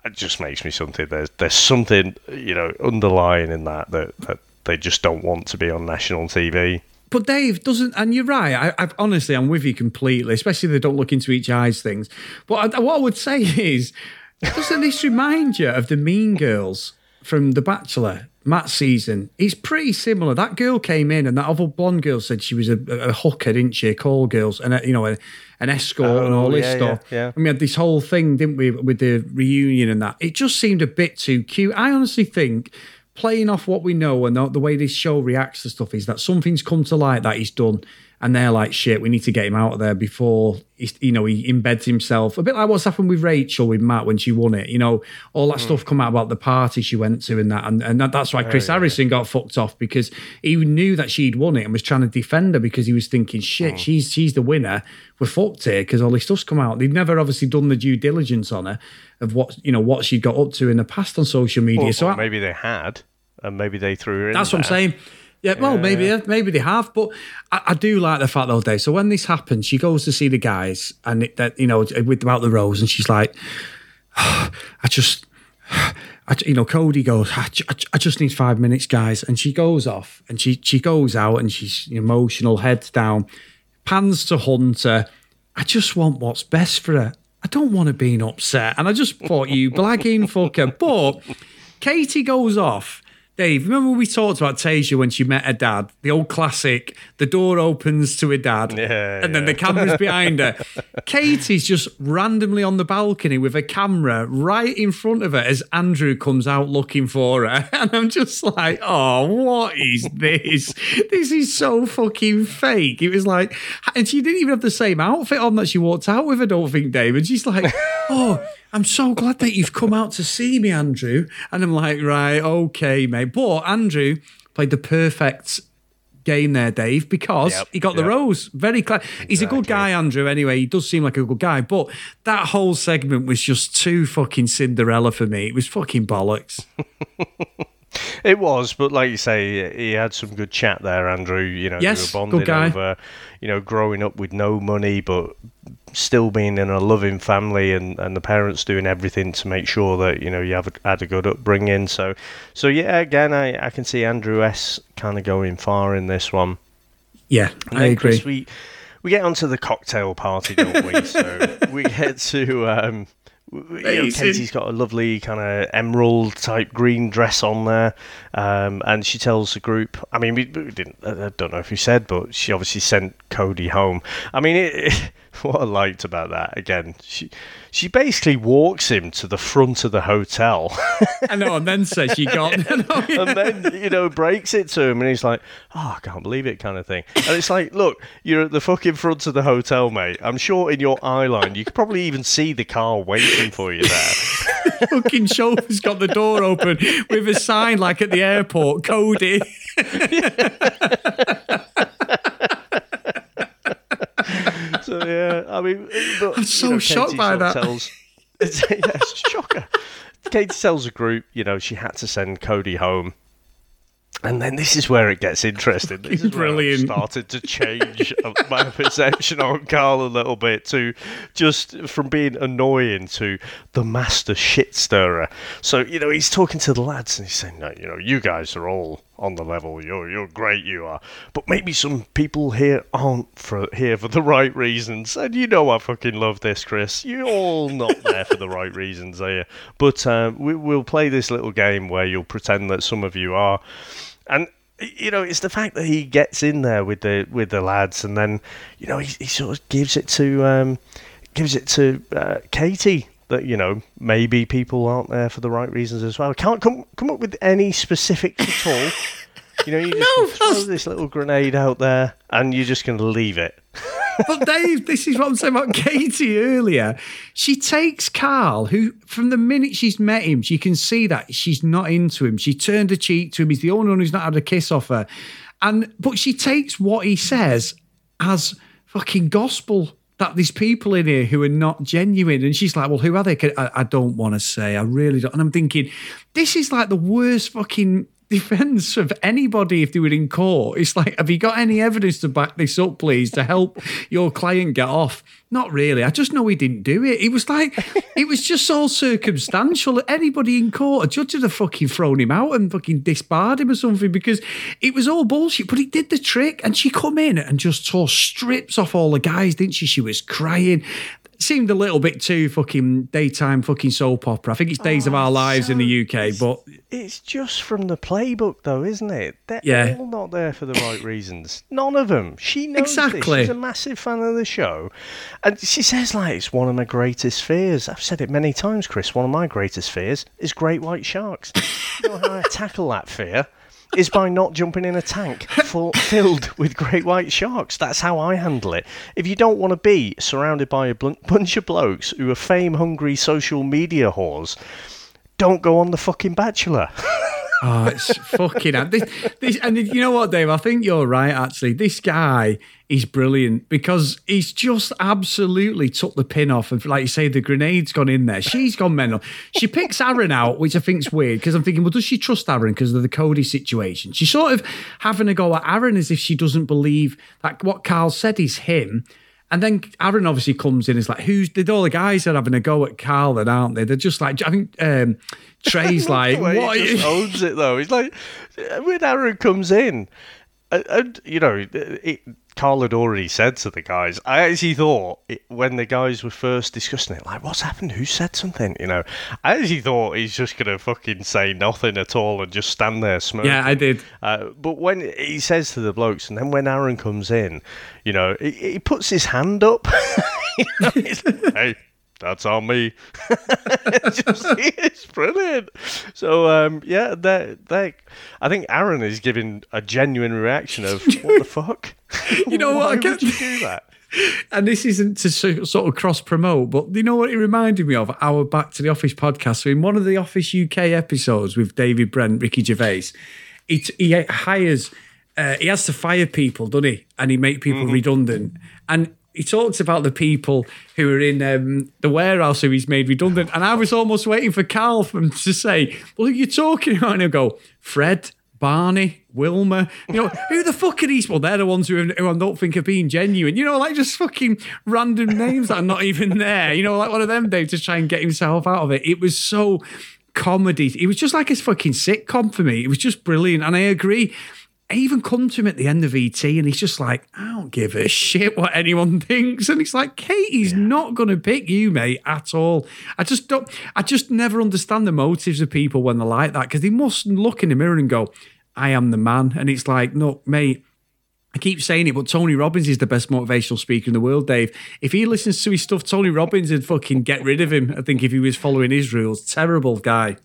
It just makes me something. There's there's something you know underlying in that that, that they just don't want to be on national TV. But Dave doesn't, and you're right. I, I honestly, I'm with you completely. Especially they don't look into each eyes things. But I, what I would say <laughs> is, doesn't this remind you of the Mean Girls from The Bachelor, Matt's season? It's pretty similar. That girl came in, and that other blonde girl said she was a, a hooker, didn't she? Call girls, and a, you know, a, an escort and all Oh, this yeah, stuff. yeah, yeah. And we had this whole thing, didn't we, with the reunion and that? It just seemed a bit too cute. I honestly think playing off what we know and the, the way this show reacts to stuff is that something's come to light that he's done. And they're like, "Shit, we need to get him out of there before he, you know he embeds himself." A bit like what's happened with Rachael with Matt when she won it. You know, all that hmm. stuff come out about the party she went to and that, and, and that, that's why Chris Harrison got fucked off because he knew that she'd won it and was trying to defend her because he was thinking, "Shit, hmm. she's she's the winner. We're fucked here because all this stuff's come out." They'd never obviously done the due diligence on her of what you know what she got up to in the past on social media. Or, so or I- maybe they had, and maybe they threw her in. that's what I'm saying. Yeah, well, maybe maybe they have, but I, I do like the fact though, Dave. So when this happens, she goes to see the guys, and it, that you know with about the rose, and she's like, <sighs> I just, <sighs> I, you know, Cody goes, I, I, I just need five minutes, guys, and she goes off, and she she goes out, and she's emotional, heads down, pans to Hunter. I just want what's best for her. I don't want her being upset, and I just thought you blagging fucker, but. Katie goes off. Dave, remember we talked about Tayshia when she met her dad? The old classic, the door opens to her dad, Yeah, and then yeah. the camera's behind her. <laughs> Katie's just randomly on the balcony with a camera right in front of her as Andrew comes out looking for her. <laughs> And I'm just like, oh, what is this? This is so fucking fake. It was like, and she didn't even have the same outfit on that she walked out with, I don't think, Dave. And she's like, <laughs> oh, I'm so glad that you've come out to see me, Andrew. And I'm like, right, okay, mate. But Andrew played the perfect game there, Dave, because Yep, he got the yep. rose. Very clear. He's a good guy, Andrew, anyway. He does seem like a good guy. But that whole segment was just too fucking Cinderella for me. It was fucking bollocks. <laughs> It was, but like you say, he had some good chat there, Andrew. You know, Yes, good guy. over, you know, growing up with no money, but still being in a loving family, and, and the parents doing everything to make sure that you know you have a, had a good upbringing. So, so yeah, again, I, I can see Andrew S kind of going far in this one. Yeah, And I then, agree. Chris, we we get onto the cocktail party, don't we? <laughs> so we get to. Um, you know, Katie's got a lovely kind of emerald type green dress on there, um, and she tells the group. I mean, we, we didn't. I I don't know if you said, but she obviously sent Cody home. I mean, it, <laughs> what I liked about that again, she she basically walks him to the front of the hotel. <laughs> I know, and then says she got. I know, yeah. and then you know breaks it to him, and he's like, "Oh, I can't believe it," kind of thing. And it's like, look, you're at the fucking front of the hotel, mate. I'm sure in your eye line, you could probably even see the car waiting for you there. <laughs> fucking chauffeur's got the door open with a sign like at the airport, Cody. So yeah, I mean, uh, but, I'm so you know, shocked Katie by that. Tells, <laughs> it's, yeah, it's a shocker. Katie tells the group, you know, she had to send Cody home. And then this is where it gets interesting. This is where I've started to change <laughs> my perception on Carl a little bit to just from being annoying to the master shit stirrer. So you know he's talking to the lads and he's saying, no, you know, you guys are all on the level. You're you're great, you are. But maybe some people here aren't for here for the right reasons. And you know I fucking love this, Chris. You're all not there for the right reasons, are you? But um, we, we'll play this little game where you'll pretend that some of you are. And you know, it's the fact that he gets in there with the with the lads, and then you know he, he sort of gives it to um, gives it to uh, Katie that you know maybe people aren't there for the right reasons as well. I Can't come come up with any specifics at all. You know, you just <laughs> No, throw that's- this little grenade out there, and you're just going to leave it. <laughs> But Dave, this is what I'm saying about Katie earlier. She takes Carl, who from the minute she's met him, she can see that she's not into him. She turned her cheek to him. He's the only one who's not had a kiss off her. And but she takes what he says as fucking gospel. That there's people in here who are not genuine, and she's like, "Well, who are they?" I, I don't want to say. I really don't. And I'm thinking, this is like the worst fucking defense of anybody if they were in court. It's like, have you got any evidence to back this up, please, to help your client get off? Not really. I just know he didn't do it. It was like, it was just all circumstantial. Anybody in court, a judge would have fucking thrown him out and fucking disbarred him or something because it was all bullshit. But he did the trick and she come in and just tore strips off all the guys, didn't she? She was crying. Seemed a little bit too fucking daytime fucking soap opera. I think it's Days of Our oh, Lives in the UK, but It's just from the playbook, though, isn't it? They're Yeah. all not there for the right reasons. None of them. She knows Exactly. this. She's a massive fan of the show, and she says like it's one of my greatest fears. I've said it many times, Chris. One of my greatest fears is great white sharks. you know how I tackle that fear? Is by not jumping in a tank full, <laughs> filled with great white sharks. That's how I handle it. If you don't want to be surrounded by a bl- bunch of blokes who are fame hungry social media whores, don't go on The Fucking Bachelor. <laughs> Oh, it's fucking this, this, and you know what, Dave? I think you're right. Actually, this guy is brilliant because he's just absolutely took the pin off. And like you say, the grenade's gone in there. She's gone mental. She picks Aaron out, which I think's weird because I'm thinking, well, does she trust Aaron because of the Cody situation? She's sort of having a go at Aaron as if she doesn't believe that what Carl said is him. And then Aaron obviously comes in. It's like, who's did all the guys are having a go at Carl, then aren't they? They're just like, I think um, <laughs> Trey's like, what? He just owns it though. He's like, when Aaron comes in, and, and you know, it, Carl had already said to the guys. I actually thought it, when the guys were first discussing it, like, what's happened? Who said something? You know, I actually thought he's just gonna fucking say nothing at all and just stand there smoking. Yeah, I did. Uh, but when he says to the blokes, and then when Aaron comes in, you know, he, he puts his hand up. <laughs> you know, hey, that's on me. <laughs> it's, just, it's brilliant. So um, yeah, that that I think Aaron is giving a genuine reaction of what the <laughs> fuck. You know what? I can't you do that? And this isn't to sort of cross promote, but you know what it reminded me of? Our Back to the Office podcast. So, in one of the Office UK episodes with David Brent, Ricky Gervais, he, he hires, uh, he has to fire people, doesn't he? And he make people redundant. And he talks about the people who are in um, the warehouse who he's made redundant. And I was almost waiting for Carl from to say, "Well, who are you talking about?" And he'll go, "Fred." Barney, Wilma, you know, who the fuck are these? Well, they're the ones who, who I don't think are being genuine. You know, like just fucking random names that are not even there. You know, like one of them, Dave, just try and get himself out of it. It was so comedy. It was just like a fucking sitcom for me. It was just brilliant. And I agree. I even come to him at the end of ET and he's just like, I don't give a shit what anyone thinks. And it's like, Katie's not going to pick you, mate, at all. I just don't, I just never understand the motives of people when they're like that because they must look in the mirror and go, I am the man. And it's like, no, mate, I keep saying it, but Tony Robbins is the best motivational speaker in the world, Dave. If he listens to his stuff, Tony Robbins would fucking get rid of him. I think if he was following his rules, terrible guy.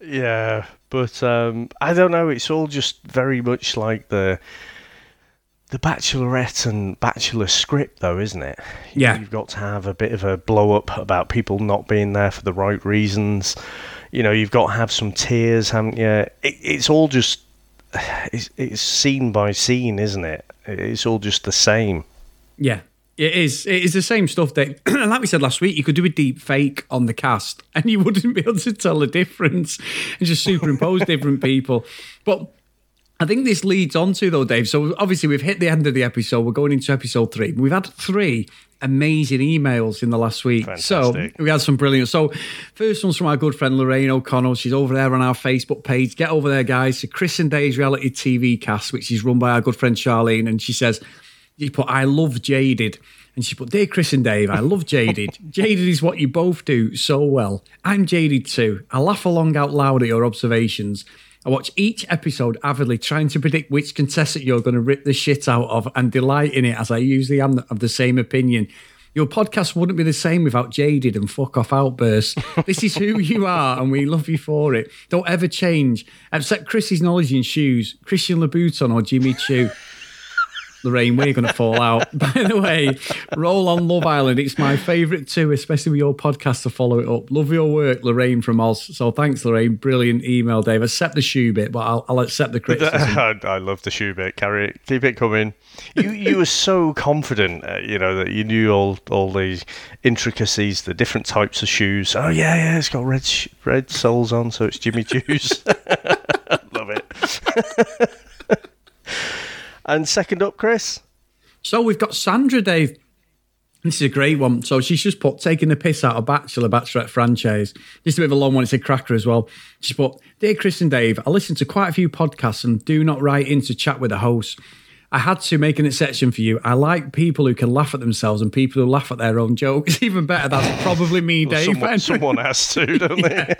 Yeah, but um, I don't know. It's all just very much like the the Bachelorette and Bachelor script, though, isn't it? Yeah. you've got to have a bit of a blow up about people not being there for the right reasons. You know, you've got to have some tears, haven't you? It, it's all just <sighs> it's, it's scene by scene, isn't it? It's all just the same. Yeah, it is. It is the same stuff that, <clears throat> like we said last week, you could do a deep fake on the cast <laughs> and you wouldn't be able to tell the difference and just superimpose different people. But I think this leads on to though, Dave. So obviously we've hit the end of the episode. We're going into episode three. We've had three amazing emails in the last week. Fantastic. So we had some brilliant. So first one's from our good friend Lorraine O'Connell. She's over there on our Facebook page. Get over there, guys. To Chris and Dave's reality TV cast, which is run by our good friend Charlene. And she says, you put, I love Jaded. And she put, Dear Chris and Dave, I love Jaded. <laughs> Jaded is what you both do so well. I'm jaded too. I laugh along out loud at your observations. I watch each episode avidly, trying to predict which contestant you're going to rip the shit out of and delight in it, as I usually am of the same opinion. Your podcast wouldn't be the same without jaded and fuck off outbursts. <laughs> this is who you are, and we love you for it. Don't ever change, except Chris's knowledge in shoes, Christian Louboutin or Jimmy Choo. Lorraine, we're going to fall out. <laughs> By the way, roll on Love Island. It's my favourite too, especially with your podcast to follow it up. Love your work, Lorraine from Oz. So thanks, Lorraine. Brilliant email, Dave. Accept the shoe bit, but I'll, I'll accept the <laughs> criticism. I, love the shoe bit. Carry it. Keep it coming. You you were so confident, uh, you know, that you knew all all these intricacies, the different types of shoes. Oh yeah, yeah, it's got red sh- red soles on, so it's Jimmy Choo's. <laughs> love it. And second up, Chris. So we've got Sandra, Dave. This is a great one. So she's just put taking the piss out of Bachelor, Bachelorette franchise. Just a bit of a long one. It's a cracker as well. She's put, Dear Chris and Dave, I listen to quite a few podcasts and do not write in to chat with the host. I had to make an exception for you. I like people who can laugh at themselves and people who laugh at their own jokes. <laughs> Even better, that's <laughs> probably me, Dave. Someone, <laughs> someone has to, don't they?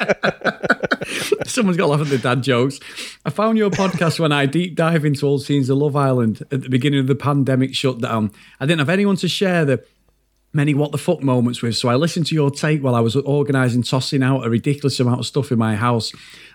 Someone's got to laugh at the dad jokes. I found your podcast when I deep dive into old scenes of Love Island at the beginning of the pandemic shutdown. I didn't have anyone to share the many what the fuck moments with, so I listened to your take while I was organising, tossing out a ridiculous amount of stuff in my house.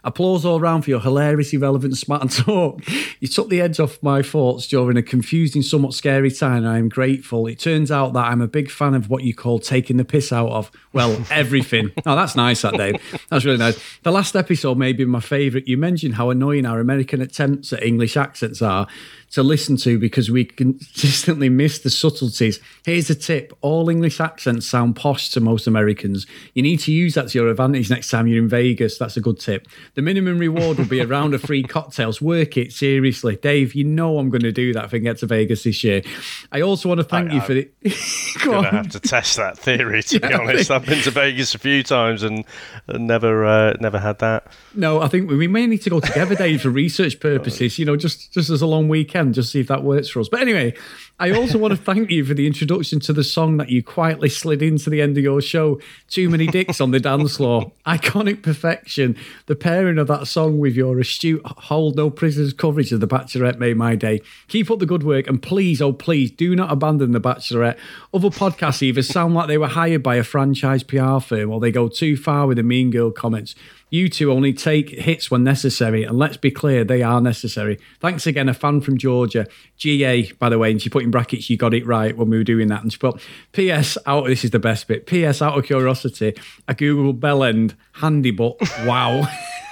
Applause all round for your hilarious, irrelevant, smart talk. <laughs> You took the edge off my thoughts during a confusing, somewhat scary time. I am grateful. It turns out that I'm a big fan of what you call taking the piss out of. Well, <laughs> everything. oh, that's nice, that Dave. That's really nice. The last episode may be my favourite. You mentioned how annoying our American attempts at English accents are to listen to because we consistently miss the subtleties. Here's a tip all English accents sound posh to most Americans. You need to use that to your advantage next time you're in Vegas. That's a good tip. The minimum reward will be a round of free cocktails. Work it seriously. Dave, you know I'm going to do that if I get to Vegas this year. I also want to thank I, you for the. I'm going to have to test that theory, to yeah, be <laughs> honest. I've been to Vegas a few times and never uh, never had that. No, I think we may need to go together, Dave, for research <laughs> purposes, you know, just, just as a long weekend just see if that works for us. But anyway, I also want to <laughs> thank you for the introduction to the song that you quietly slid into the end of your show, Too Many Dicks on the Dance Floor. Iconic perfection. The of that song with your astute hold no prisoners coverage of The Bachelorette made my day. Keep up the good work and please, oh please, do not abandon The Bachelorette. Other podcasts either sound like they were hired by a franchise PR firm or they go too far with the mean girl comments. You two only take hits when necessary, and let's be clear, they are necessary. Thanks again, a fan from Georgia, GA, by the way, and she put in brackets, you got it right when we were doing that. And she put, P.S. out, this is the best bit, P.S. out of curiosity, I googled bell end, handy but wow. <laughs>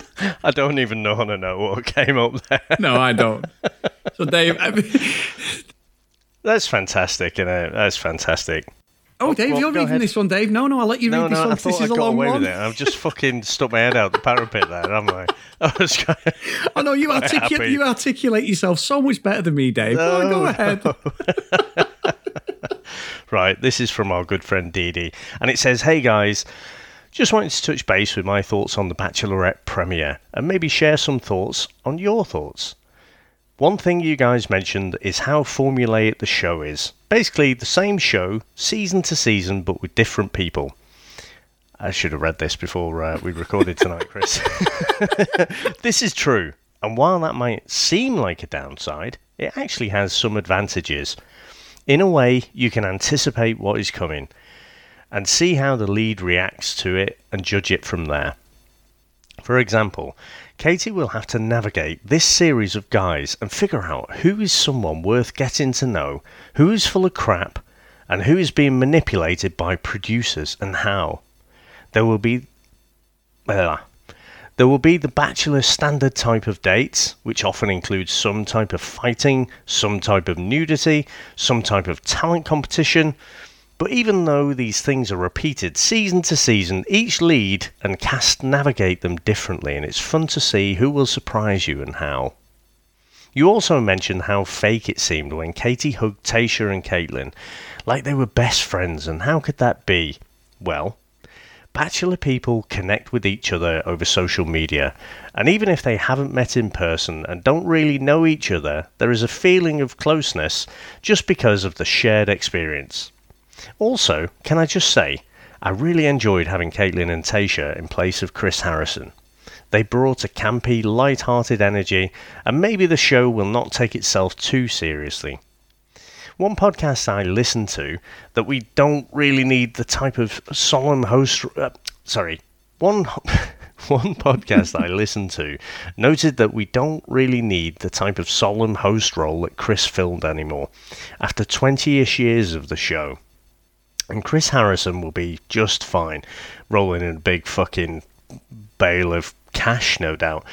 <laughs> I don't even know how to know what came up there. No, I don't. <laughs> So, Dave, I mean... that's fantastic, you know, that's fantastic. Oh, Dave, well, you're reading ahead. this one, Dave. No, no, I'll let you no, read this no, one. I this I is a long away one. I've just fucking stuck my head out the parapet there, haven't I? <laughs> I was going, I know you articulate you articulate yourself so much better than me, Dave. No, go, ahead. right, this is from our good friend Dee Dee and it says, "Hey guys." Just wanted to touch base with my thoughts on the Bachelorette premiere and maybe share some thoughts on your thoughts. One thing you guys mentioned is how formulaic the show is. Basically, the same show, season to season, but with different people. I should have read this before uh, we recorded tonight, Chris. <laughs> this is true, and while that might seem like a downside, it actually has some advantages. In a way, you can anticipate what is coming and see how the lead reacts to it and judge it from there. For example, Katie will have to navigate this series of guys and figure out who is someone worth getting to know, who is full of crap, and who is being manipulated by producers and how. There will be. Uh, there will be the bachelor standard type of dates, which often includes some type of fighting, some type of nudity, some type of talent competition, but even though these things are repeated season to season, each lead and cast navigate them differently, and it's fun to see who will surprise you and how. You also mentioned how fake it seemed when Katie hugged Tayshia and Kaitlyn, like they were best friends, and how could that be? Well, Bachelor people connect with each other over social media, and even if they haven't met in person and don't really know each other, there is a feeling of closeness just because of the shared experience. Also, can I just say, I really enjoyed having Kaitlyn and Tayshia in place of Chris Harrison. They brought a campy, light-hearted energy, and maybe the show will not take itself too seriously. One podcast I listened to that we don't really need the type of solemn host. Uh, sorry, one. <laughs> One podcast I listened to noted that we don't really need the type of solemn host role that Chris filmed anymore after 20 ish years of the show. And Chris Harrison will be just fine, rolling in a big fucking bale of cash, no doubt.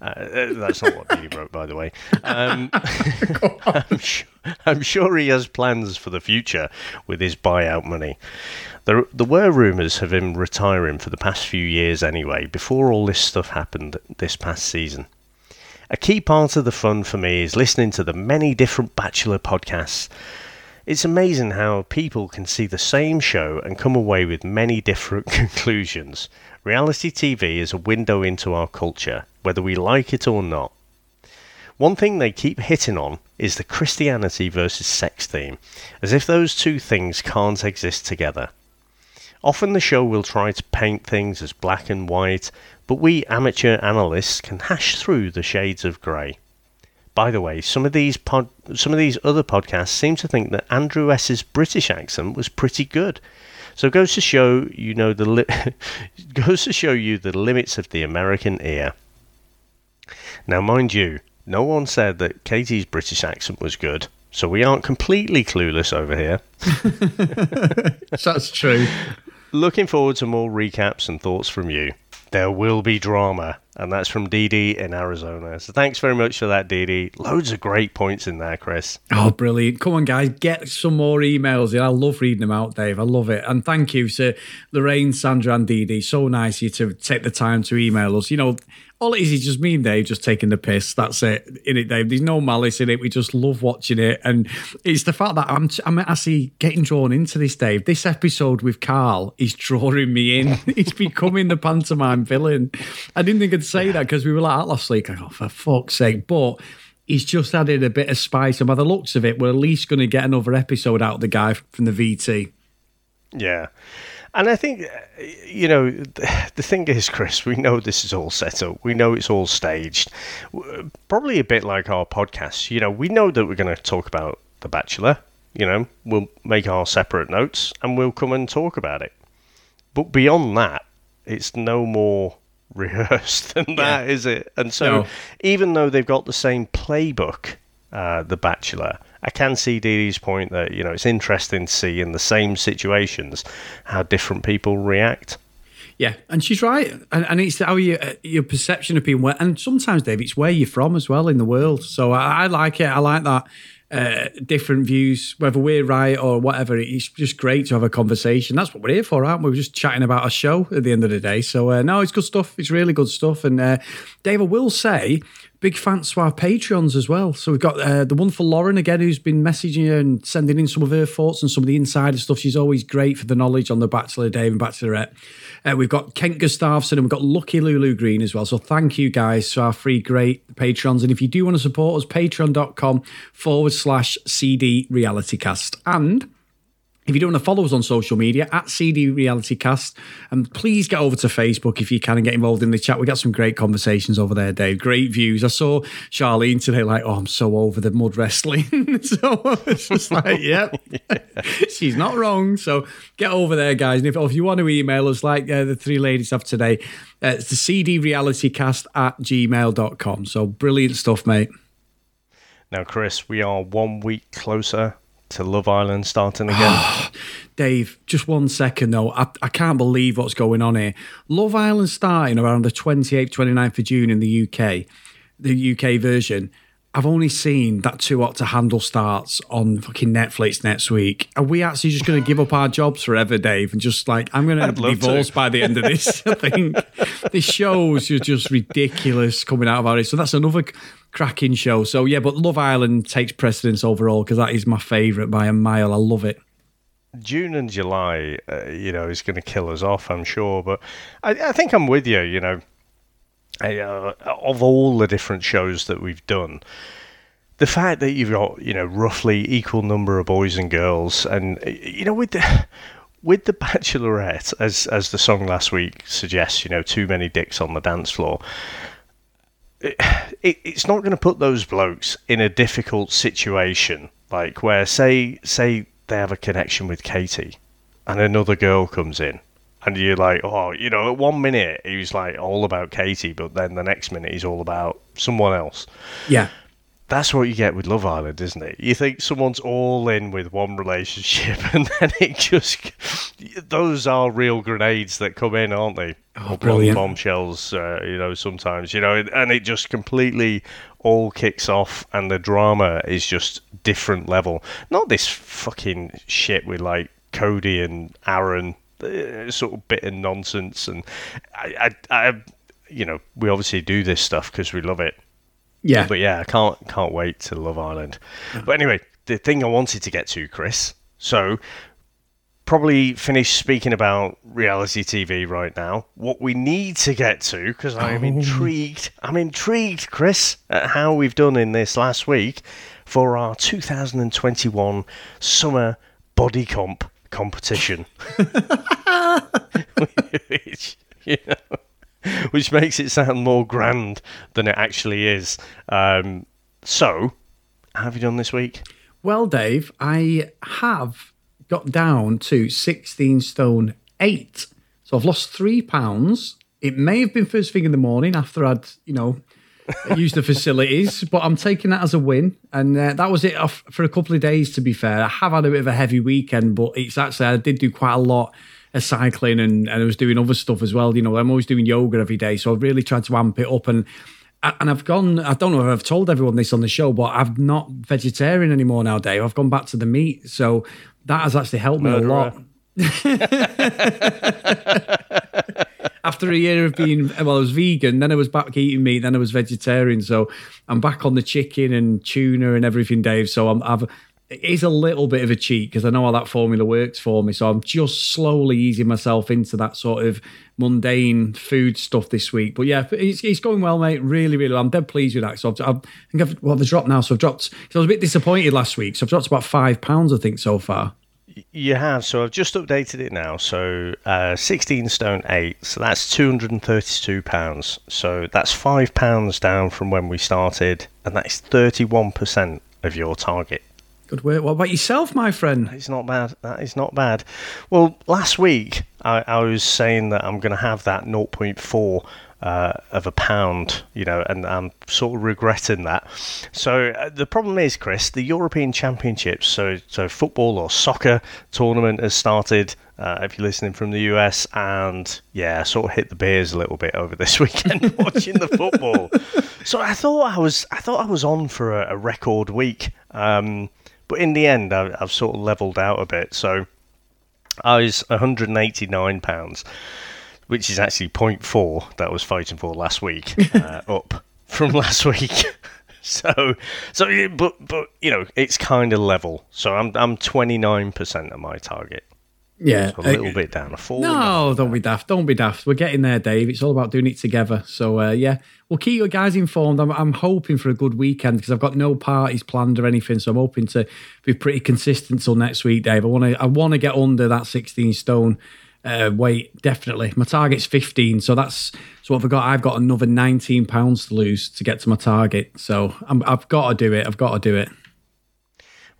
Uh, that's not what he wrote, by the way. Um, <laughs> I'm, sure, I'm, sure, he has plans for the future with his buyout money. There, there were rumours of him retiring for the past few years anyway, before all this stuff happened this past season. A key part of the fun for me is listening to the many different Bachelor podcasts it's amazing how people can see the same show and come away with many different <laughs> conclusions. Reality TV is a window into our culture, whether we like it or not. One thing they keep hitting on is the Christianity versus sex theme, as if those two things can't exist together. Often the show will try to paint things as black and white, but we amateur analysts can hash through the shades of grey. By the way, some of these pod, some of these other podcasts seem to think that Andrew S's British accent was pretty good. So it goes to show you know the li- <laughs> goes to show you the limits of the American ear. Now, mind you, no one said that Katie's British accent was good, so we aren't completely clueless over here. <laughs> That's true. Looking forward to more recaps and thoughts from you. There will be drama, and that's from DD in Arizona. So thanks very much for that, DD. Loads of great points in there, Chris. Oh, brilliant. Come on, guys, get some more emails. I love reading them out, Dave. I love it. And thank you to Lorraine, Sandra, and DD. So nice you to take the time to email us. You know, all it is is just me and Dave just taking the piss. That's it. In it, Dave. There's no malice in it. We just love watching it, and it's the fact that I'm I'm actually getting drawn into this, Dave. This episode with Carl is drawing me in. <laughs> He's becoming the pantomime villain. I didn't think I'd say that because we were like last week. I go oh, for fuck's sake, but. He's just added a bit of spice, and by the looks of it, we're at least going to get another episode out of the guy from the VT. Yeah. And I think, you know, the thing is, Chris, we know this is all set up. We know it's all staged. Probably a bit like our podcast. You know, we know that we're going to talk about The Bachelor. You know, we'll make our separate notes and we'll come and talk about it. But beyond that, it's no more <laughs> rehearsed than that, yeah. is it? And so, no. even though they've got the same playbook, uh, The Bachelor, I can see Dee Dee's point that you know it's interesting to see in the same situations how different people react. Yeah, and she's right, and, and it's how you, your perception of people, and sometimes, Dave, it's where you're from as well in the world. So I, I like it. I like that. Uh, different views, whether we're right or whatever. It's just great to have a conversation. That's what we're here for, aren't we? We're just chatting about a show at the end of the day. So, uh, no, it's good stuff. It's really good stuff. And uh, Dave, I will say, big thanks to our Patreons as well. So we've got uh, the wonderful Lauren again, who's been messaging and sending in some of her thoughts and some of the insider stuff. She's always great for the knowledge on the Bachelor Dave and Bachelorette. Uh, we've got Kent Gustafson and we've got Lucky Lulu Green as well. So thank you guys to our free great Patrons. And if you do want to support us, patreon.com forward slash CD Reality Cast. And if you don't want to follow us on social media at CD Reality Cast, and please get over to Facebook if you can and get involved in the chat. We got some great conversations over there, Dave. Great views. I saw Charlene today, like, oh, I'm so over the mud wrestling. <laughs> so it's just like, <laughs> yep, <laughs> she's not wrong. So get over there, guys. And if, if you want to email us, like uh, the three ladies have today, uh, it's the CD Reality Cast at gmail.com. So brilliant stuff, mate. Now, Chris, we are one week closer to Love Island starting <sighs> again? Dave, just one second though. I, I can't believe what's going on here. Love Island starting around the 28th, 29th of June in the UK, the UK version. I've only seen that Too Hot to Handle starts on fucking Netflix next week. Are we actually just going to give up our jobs forever, Dave? And just like, I'm going to divorce by the end of this. <laughs> I think this shows are just ridiculous coming out of our. So that's another cracking show. So yeah, but Love Island takes precedence overall because that is my favourite by a mile. I love it. June and July, uh, you know, is going to kill us off, I'm sure. But I, I think I'm with you. You know, uh, of all the different shows that we've done, the fact that you've got you know roughly equal number of boys and girls, and you know with the with the Bachelorette, as as the song last week suggests, you know, too many dicks on the dance floor it, it's not going to put those blokes in a difficult situation, like where say say they have a connection with Katie, and another girl comes in, and you're like, oh, you know, at one minute he was like all about Katie, but then the next minute he's all about someone else. Yeah that's what you get with Love Island, isn't it? You think someone's all in with one relationship, <laughs> and then it just those are real grenades that come in, aren't they? Oh, brilliant bombshells, uh, you know. Sometimes, you know, and it just completely all kicks off, and the drama is just different level. Not this fucking shit with like Cody and Aaron, Uh, sort of bit of nonsense, and I, I, I, you know, we obviously do this stuff because we love it yeah. But yeah, I can't can't wait to Love Island. But anyway, the thing I wanted to get to, Chris. So probably finish speaking about reality TV right now. What we need to get to, because I am oh. intrigued. I'm intrigued, Chris, at how we've done in this last week for our 2021 summer body comp competition. <laughs> Which, you know, which makes it sound more grand than it actually is. Um, so, have you done this week? Well, Dave, I have got down to 16 stone 8. So I've lost 3 pounds. It may have been first thing in the morning after I'd, you know, used the facilities, but I'm taking that as a win. And uh, that was it off for a couple of days, to be fair. I have had a bit of a heavy weekend, but it's actually, I did do quite a lot of cycling and, and I was doing other stuff as well. You know, I'm always doing yoga every day. So I've really tried to amp it up. And and I've gone, I don't know if I've told everyone this on the show, but I'm not vegetarian anymore now, Dave. I've gone back to the meat. So that has actually helped me Murderer. a lot. <laughs> After a year of being, well, I was vegan, then I was back eating meat, then I was vegetarian. So I'm back on the chicken and tuna and everything, Dave. So I'm, I've it is a little bit of a cheat because I know how that formula works for me. So I'm just slowly easing myself into that sort of mundane food stuff this week. But yeah, it's, it's going well, mate. Really, really, well. I'm dead pleased with that. So I've, I've, I think I've, well, I've dropped now. So I've dropped, so I was a bit disappointed last week. So I've dropped about five pounds, I think, so far. You have. So I've just updated it now. So uh, 16 stone 8. So that's 232 pounds. So that's five pounds down from when we started. And that's 31% of your target. Good work. What about yourself, my friend? It's not bad. That is not bad. Well, last week I, I was saying that I'm going to have that 0.4 uh, of a pound, you know, and I'm sort of regretting that. So uh, the problem is, Chris, the European Championships, so so football or soccer tournament has started. Uh, if you're listening from the US, and yeah, sort of hit the beers a little bit over this <laughs> weekend watching the football. So I thought I was I thought I was on for a, a record week. Um, but in the end, I, have sort of levelled out a bit. So I was 189 pounds, which is actually 0.4 that I was fighting for last week, <laughs> uh, up from last week. <laughs> so, so, but, but you know, it's kind of level. So I'm, I'm 29% of my target. Yeah, a little uh, bit down. A four. No, don't be daft. Don't be daft. We're getting there, Dave. It's all about doing it together. So uh, yeah, we'll keep you guys informed. I'm, I'm hoping for a good weekend because I've got no parties planned or anything. So I'm hoping to be pretty consistent till next week, Dave. I want to. I want to get under that 16 stone uh, weight. Definitely, my target's 15. So that's so what I've got. I've got another 19 pounds to lose to get to my target. So i I've got to do it. I've got to do it.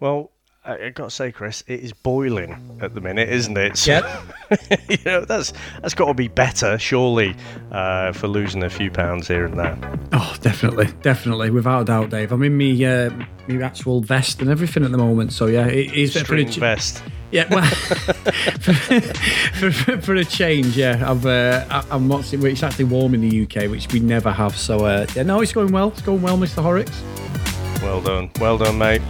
Well, I got to say, Chris, it is boiling at the minute, isn't it? So, yep. <laughs> you know, that's that's got to be better, surely, uh, for losing a few pounds here and there. Oh, definitely, definitely, without a doubt, Dave. I'm in me uh, me actual vest and everything at the moment, so yeah, it is for a ch- vest. Yeah, well, for, <laughs> for, for, a change, yeah, I've uh, I'm not. It's actually warm in the UK, which we never have. So uh, yeah, no, it's going well. It's going well, Mr. Horrocks. Well done, well done, mate.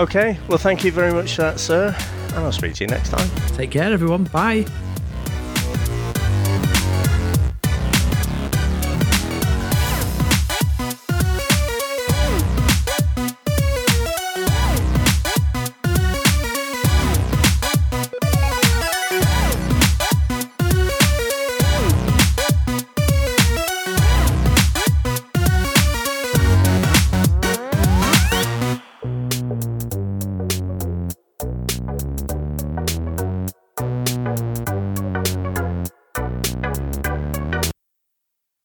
Okay, well, thank you very much for that, sir, and I'll speak to you next time. Take care, everyone. Bye.